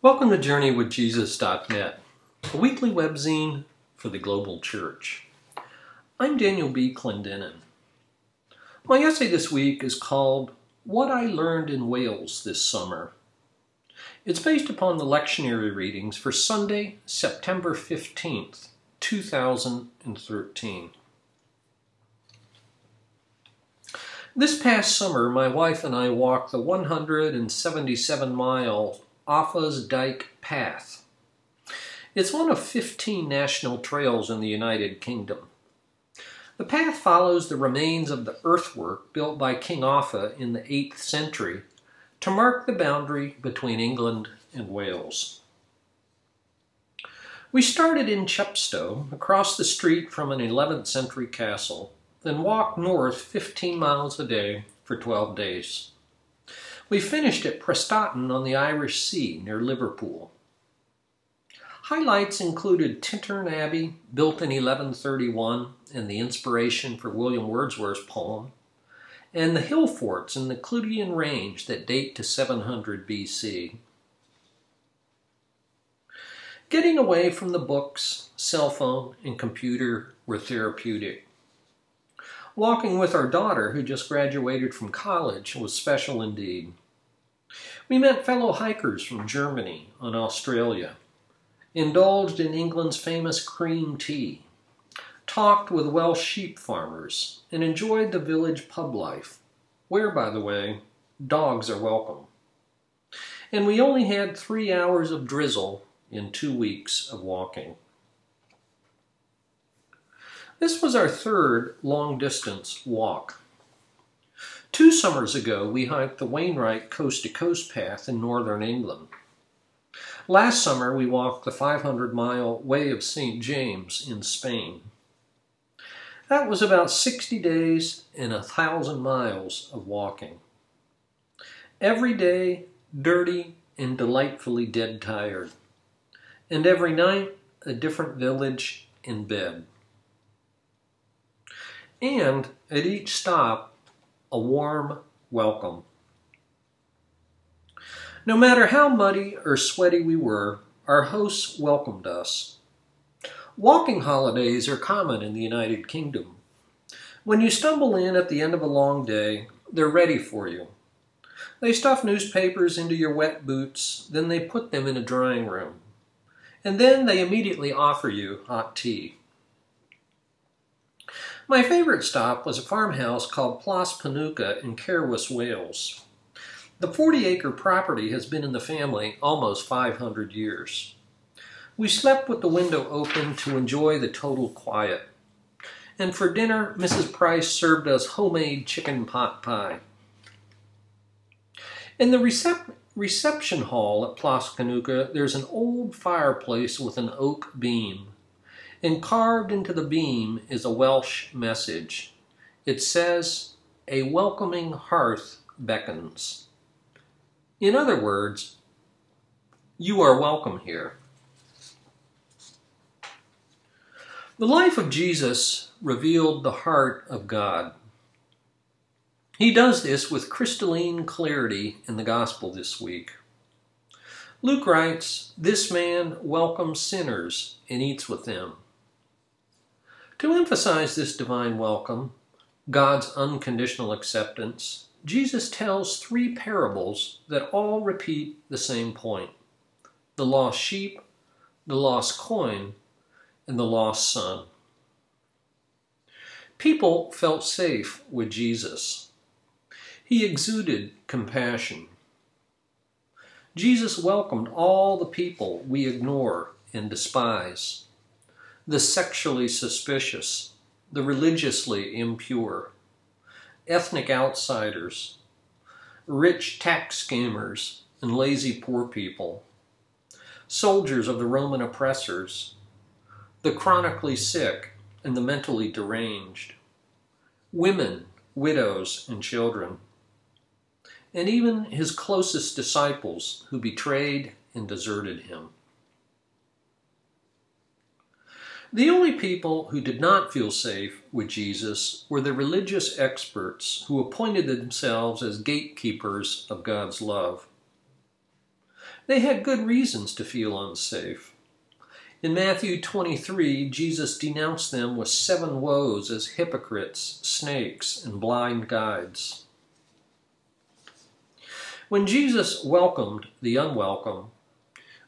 Welcome to JourneyWithJesus.net, a weekly webzine for the global church. I'm Daniel B. Clendenin. My essay this week is called What I Learned in Wales This Summer. It's based upon the lectionary readings for Sunday, September 15th, 2013. This past summer, my wife and I walked the 177 mile Offa's Dyke Path. It's one of 15 national trails in the United Kingdom. The path follows the remains of the earthwork built by King Offa in the 8th century to mark the boundary between England and Wales. We started in Chepstow, across the street from an 11th century castle, then walked north 15 miles a day for 12 days. We finished at Prestatyn on the Irish Sea near Liverpool. Highlights included Tintern Abbey, built in 1131 and the inspiration for William Wordsworth's poem, and the hill forts in the Clwydian Range that date to 700 BC. Getting away from the books, cell phone, and computer were therapeutic. Walking with our daughter, who just graduated from college, was special indeed. We met fellow hikers from Germany and Australia, indulged in England's famous cream tea, talked with Welsh sheep farmers, and enjoyed the village pub life, where, by the way, dogs are welcome. And we only had three hours of drizzle in two weeks of walking. This was our third long distance walk. Two summers ago, we hiked the Wainwright Coast to Coast Path in northern England. Last summer, we walked the 500 mile Way of St. James in Spain. That was about 60 days and a thousand miles of walking. Every day, dirty and delightfully dead tired. And every night, a different village in bed and at each stop, a warm welcome. No matter how muddy or sweaty we were, our hosts welcomed us. Walking holidays are common in the United Kingdom. When you stumble in at the end of a long day, they're ready for you. They stuff newspapers into your wet boots, then they put them in a drying room. And then they immediately offer you hot tea. My favorite stop was a farmhouse called Plas Penucha in Caerwys, Wales. The 40 acre property has been in the family almost 500 years. We slept with the window open to enjoy the total quiet. And for dinner, Mrs. Price served us homemade chicken pot pie. In the recep- reception hall at Plas Penucha, there's an old fireplace with an oak beam. And carved into the beam is a Welsh message. It says, A welcoming hearth beckons. In other words, you are welcome here. The life of Jesus revealed the heart of God. He does this with crystalline clarity in the gospel this week. Luke writes, This man welcomes sinners and eats with them. To emphasize this divine welcome, God's unconditional acceptance, Jesus tells three parables that all repeat the same point the lost sheep, the lost coin, and the lost son. People felt safe with Jesus. He exuded compassion. Jesus welcomed all the people we ignore and despise the sexually suspicious, the religiously impure, ethnic outsiders, rich tax scammers and lazy poor people, soldiers of the Roman oppressors, the chronically sick and the mentally deranged, women, widows, and children, and even his closest disciples who betrayed and deserted him. The only people who did not feel safe with Jesus were the religious experts who appointed themselves as gatekeepers of God's love. They had good reasons to feel unsafe. In Matthew 23, Jesus denounced them with seven woes as hypocrites, snakes, and blind guides. When Jesus welcomed the unwelcome,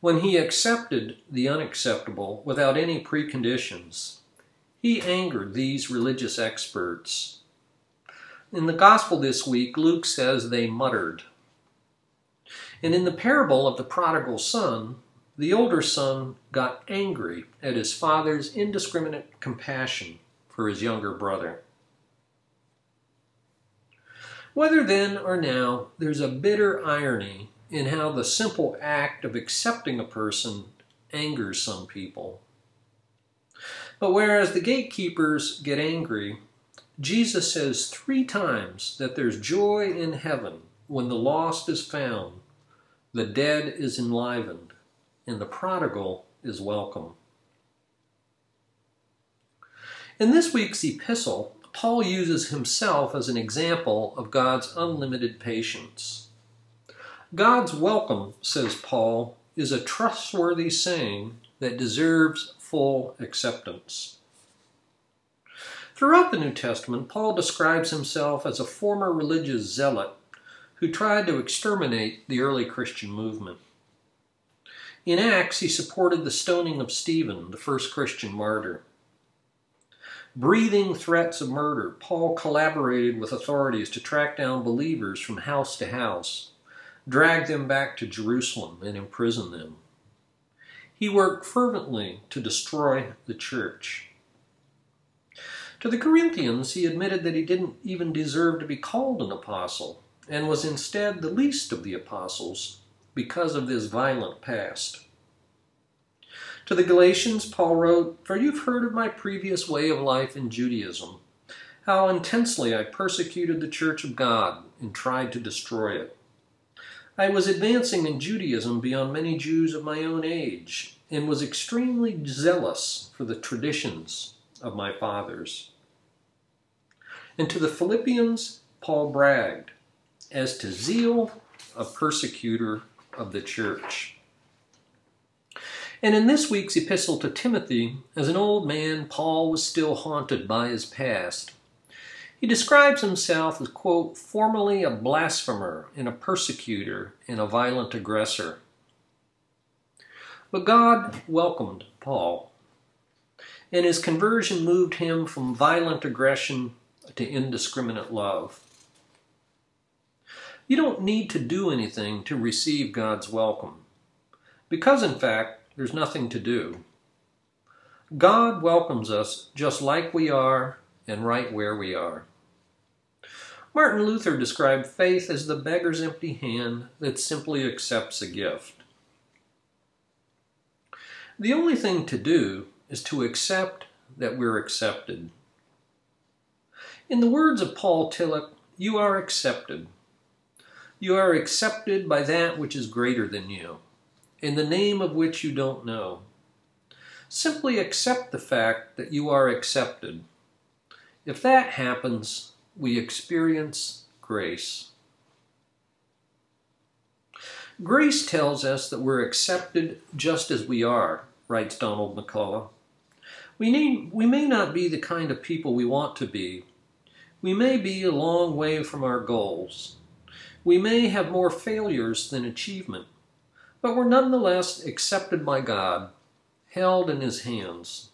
when he accepted the unacceptable without any preconditions, he angered these religious experts. In the Gospel this week, Luke says they muttered. And in the parable of the prodigal son, the older son got angry at his father's indiscriminate compassion for his younger brother. Whether then or now, there's a bitter irony in how the simple act of accepting a person angers some people. But whereas the gatekeepers get angry, Jesus says three times that there's joy in heaven when the lost is found, the dead is enlivened, and the prodigal is welcome. In this week's epistle, Paul uses himself as an example of God's unlimited patience. God's welcome, says Paul, is a trustworthy saying that deserves full acceptance. Throughout the New Testament, Paul describes himself as a former religious zealot who tried to exterminate the early Christian movement. In Acts, he supported the stoning of Stephen, the first Christian martyr. Breathing threats of murder, Paul collaborated with authorities to track down believers from house to house, drag them back to Jerusalem, and imprison them. He worked fervently to destroy the church. To the Corinthians, he admitted that he didn't even deserve to be called an apostle and was instead the least of the apostles because of this violent past. To the Galatians, Paul wrote, For you've heard of my previous way of life in Judaism, how intensely I persecuted the church of God and tried to destroy it. I was advancing in Judaism beyond many Jews of my own age and was extremely zealous for the traditions of my fathers. And to the Philippians, Paul bragged, As to zeal, a persecutor of the church. And in this week's epistle to Timothy, as an old man, Paul was still haunted by his past. He describes himself as, quote, formerly a blasphemer and a persecutor and a violent aggressor. But God welcomed Paul, and his conversion moved him from violent aggression to indiscriminate love. You don't need to do anything to receive God's welcome, because in fact, there's nothing to do. God welcomes us just like we are and right where we are. Martin Luther described faith as the beggar's empty hand that simply accepts a gift. The only thing to do is to accept that we're accepted. In the words of Paul Tillich, you are accepted. You are accepted by that which is greater than you in the name of which you don't know. Simply accept the fact that you are accepted. If that happens, we experience grace. Grace tells us that we're accepted just as we are, writes Donald McCullough. We, need, we may not be the kind of people we want to be. We may be a long way from our goals. We may have more failures than achievement but were nonetheless accepted by God, held in His hands.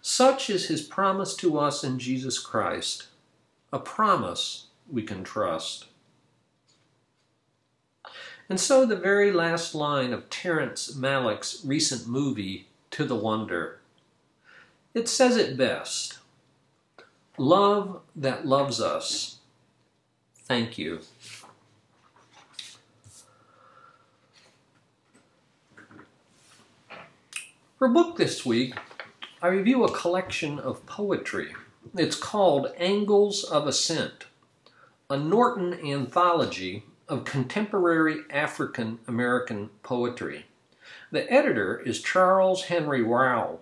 Such is His promise to us in Jesus Christ, a promise we can trust. And so the very last line of Terrence Malick's recent movie, To the Wonder. It says it best Love that loves us. Thank you. For book this week, I review a collection of poetry. It's called Angles of Ascent, a Norton anthology of contemporary African American poetry. The editor is Charles Henry Rowell.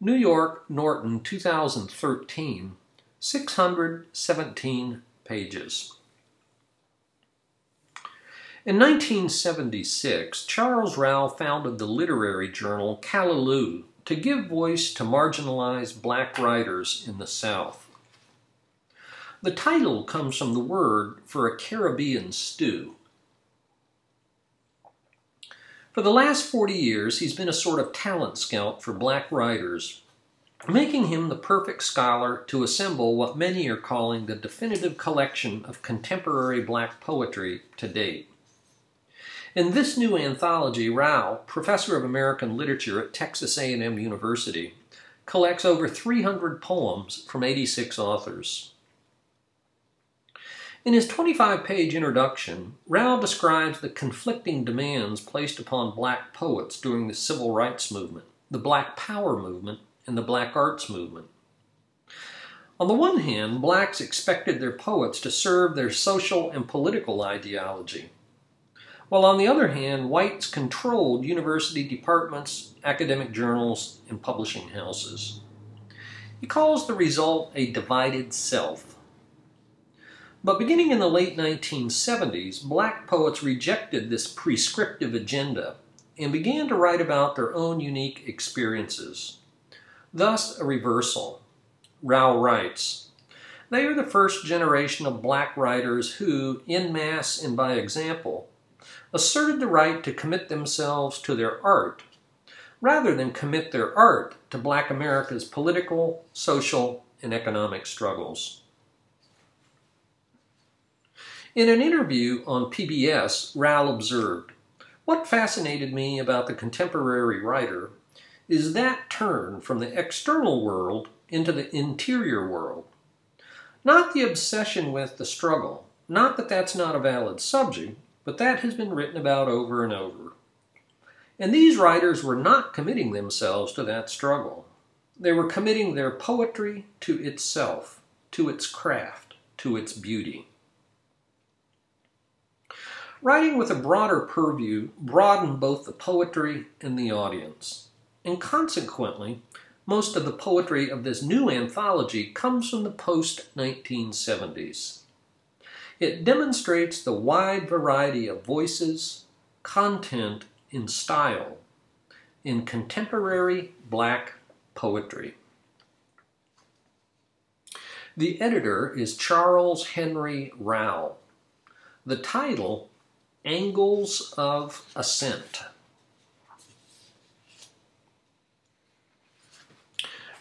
New York, Norton, 2013, 617 pages. In 1976, Charles Rowell founded the literary journal Callaloo to give voice to marginalized black writers in the South. The title comes from the word for a Caribbean stew. For the last 40 years, he's been a sort of talent scout for black writers, making him the perfect scholar to assemble what many are calling the definitive collection of contemporary black poetry to date. In this new anthology, Rowell, professor of American literature at Texas A&M University, collects over 300 poems from 86 authors. In his 25 page introduction, Rowell describes the conflicting demands placed upon black poets during the civil rights movement, the black power movement, and the black arts movement. On the one hand, blacks expected their poets to serve their social and political ideology, while on the other hand, whites controlled university departments, academic journals, and publishing houses. He calls the result a divided self. But beginning in the late 1970s, black poets rejected this prescriptive agenda and began to write about their own unique experiences. Thus, a reversal. Rowell writes, They are the first generation of black writers who, in mass and by example, asserted the right to commit themselves to their art rather than commit their art to black America's political, social, and economic struggles. In an interview on PBS, Rowell observed, What fascinated me about the contemporary writer is that turn from the external world into the interior world. Not the obsession with the struggle, not that that's not a valid subject, but that has been written about over and over. And these writers were not committing themselves to that struggle. They were committing their poetry to itself, to its craft, to its beauty. Writing with a broader purview broadened both the poetry and the audience. And consequently, most of the poetry of this new anthology comes from the post 1970s. It demonstrates the wide variety of voices, content, and style in contemporary black poetry. The editor is Charles Henry Rowell. The title, Angles of Ascent.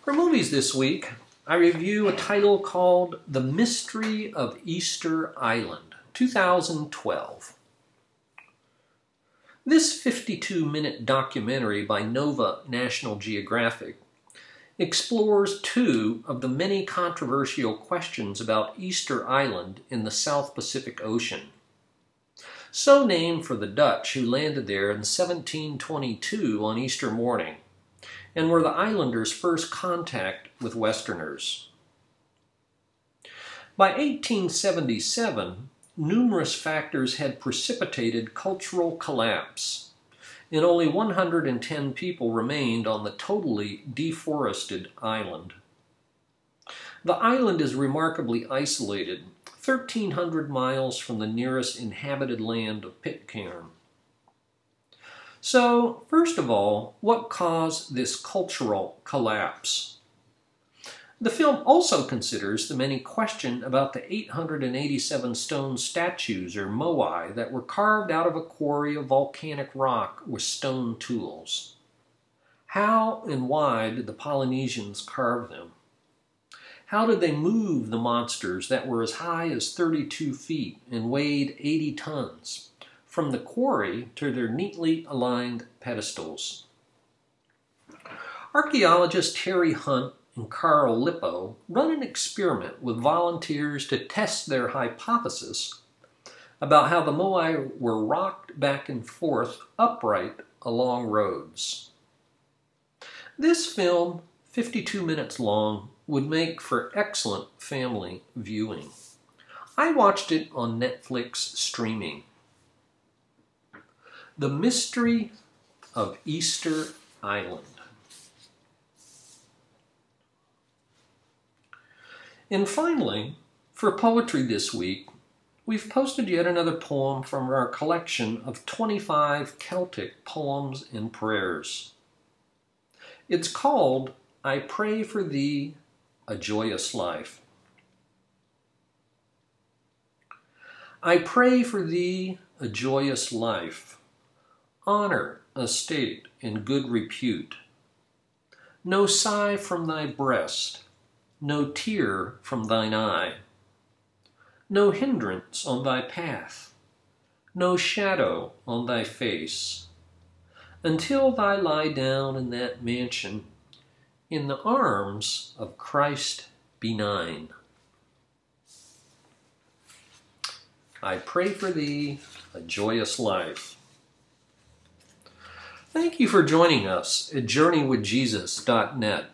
For movies this week, I review a title called The Mystery of Easter Island, 2012. This 52 minute documentary by Nova National Geographic explores two of the many controversial questions about Easter Island in the South Pacific Ocean. So named for the Dutch who landed there in 1722 on Easter morning and were the islanders' first contact with Westerners. By 1877, numerous factors had precipitated cultural collapse, and only 110 people remained on the totally deforested island. The island is remarkably isolated, 1,300 miles from the nearest inhabited land of Pitcairn. So, first of all, what caused this cultural collapse? The film also considers the many questions about the 887 stone statues, or moai, that were carved out of a quarry of volcanic rock with stone tools. How and why did the Polynesians carve them? How did they move the monsters that were as high as 32 feet and weighed 80 tons? From the quarry to their neatly aligned pedestals. Archaeologists Terry Hunt and Carl Lipo run an experiment with volunteers to test their hypothesis about how the Moai were rocked back and forth upright along roads. This film, 52 minutes long, would make for excellent family viewing. I watched it on Netflix streaming. The Mystery of Easter Island. And finally, for poetry this week, we've posted yet another poem from our collection of 25 Celtic poems and prayers. It's called I Pray for Thee, a Joyous Life. I pray for thee a joyous life, honor, estate, and good repute. No sigh from thy breast, no tear from thine eye, no hindrance on thy path, no shadow on thy face, until thy lie down in that mansion in the arms of Christ benign. I pray for thee a joyous life. Thank you for joining us at JourneyWithJesus.net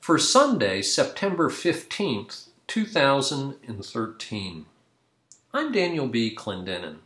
for Sunday, September 15th, 2013. I'm Daniel B. Clendenin.